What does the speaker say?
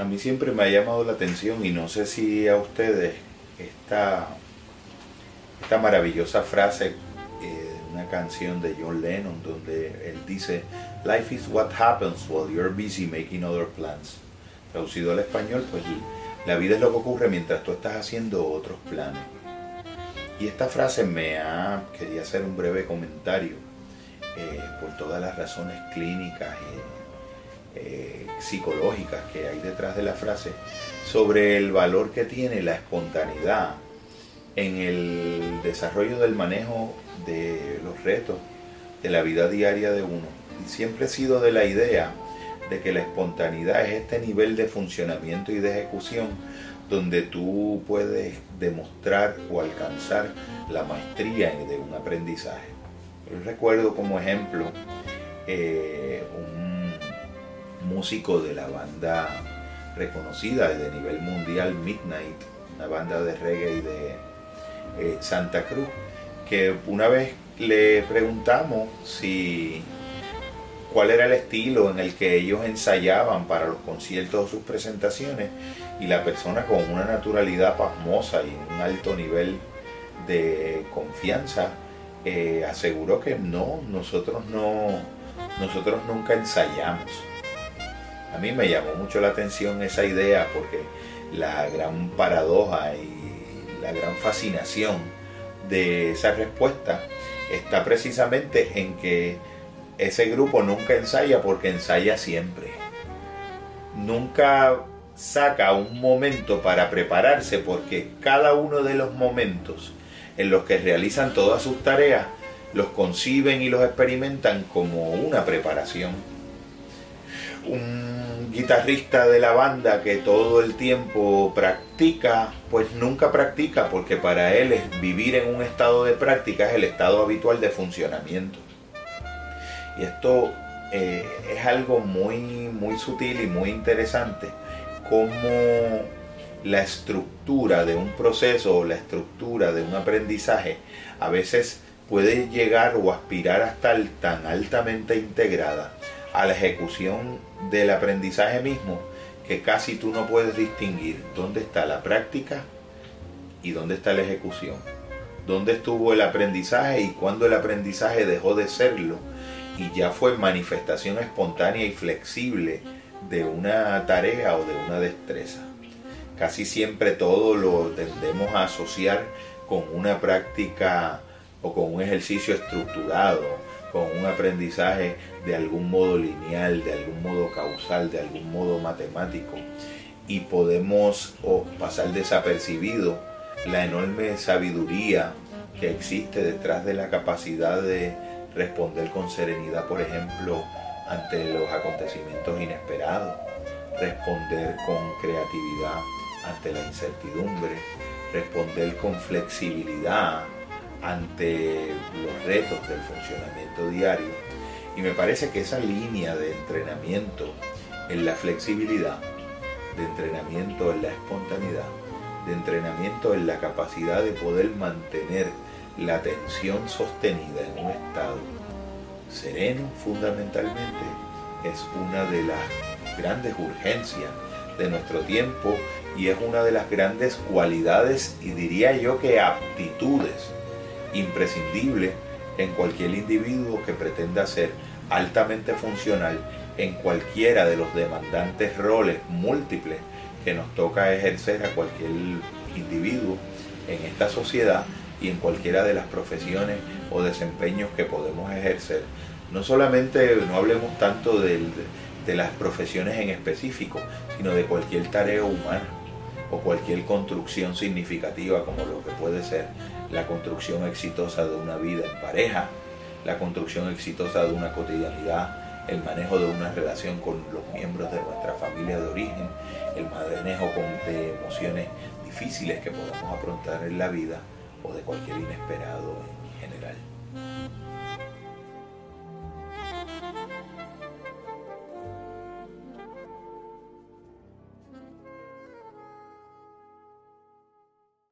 A mí siempre me ha llamado la atención y no sé si a ustedes esta, esta maravillosa frase eh, de una canción de John Lennon donde él dice, Life is what happens while you're busy making other plans. Traducido al español, pues la vida es lo que ocurre mientras tú estás haciendo otros planes. Y esta frase me ha, quería hacer un breve comentario eh, por todas las razones clínicas y eh, psicológicas que hay detrás de la frase, sobre el valor que tiene la espontaneidad en el desarrollo del manejo de los retos de la vida diaria de uno. Y siempre he sido de la idea de que la espontaneidad es este nivel de funcionamiento y de ejecución donde tú puedes demostrar o alcanzar la maestría de un aprendizaje. Yo recuerdo como ejemplo eh, un músico de la banda reconocida de nivel mundial Midnight, una banda de reggae de eh, Santa Cruz, que una vez le preguntamos si cuál era el estilo en el que ellos ensayaban para los conciertos o sus presentaciones y la persona con una naturalidad pasmosa y un alto nivel de confianza eh, aseguró que no, nosotros no, nosotros nunca ensayamos. A mí me llamó mucho la atención esa idea porque la gran paradoja y la gran fascinación de esa respuesta está precisamente en que ese grupo nunca ensaya porque ensaya siempre. Nunca saca un momento para prepararse porque cada uno de los momentos en los que realizan todas sus tareas los conciben y los experimentan como una preparación. Un guitarrista de la banda que todo el tiempo practica, pues nunca practica porque para él es vivir en un estado de práctica es el estado habitual de funcionamiento. Y esto eh, es algo muy, muy sutil y muy interesante, como la estructura de un proceso o la estructura de un aprendizaje a veces puede llegar o aspirar a estar tan altamente integrada a la ejecución del aprendizaje mismo que casi tú no puedes distinguir dónde está la práctica y dónde está la ejecución. Dónde estuvo el aprendizaje y cuándo el aprendizaje dejó de serlo y ya fue manifestación espontánea y flexible de una tarea o de una destreza. Casi siempre todo lo tendemos a asociar con una práctica o con un ejercicio estructurado, con un aprendizaje de algún modo lineal, de algún modo causal, de algún modo matemático. Y podemos pasar desapercibido la enorme sabiduría que existe detrás de la capacidad de responder con serenidad, por ejemplo, ante los acontecimientos inesperados, responder con creatividad ante la incertidumbre, responder con flexibilidad ante los retos del funcionamiento diario. Y me parece que esa línea de entrenamiento en la flexibilidad, de entrenamiento en la espontaneidad, de entrenamiento en la capacidad de poder mantener la atención sostenida en un estado sereno fundamentalmente es una de las grandes urgencias de nuestro tiempo y es una de las grandes cualidades y diría yo que aptitudes imprescindibles en cualquier individuo que pretenda ser altamente funcional en cualquiera de los demandantes roles múltiples que nos toca ejercer a cualquier individuo en esta sociedad y en cualquiera de las profesiones o desempeños que podemos ejercer. No solamente, no hablemos tanto de las profesiones en específico, sino de cualquier tarea humana o cualquier construcción significativa como lo que puede ser la construcción exitosa de una vida en pareja, la construcción exitosa de una cotidianidad, el manejo de una relación con los miembros de nuestra familia de origen, el manejo de emociones difíciles que podemos afrontar en la vida o de cualquier inesperado en general.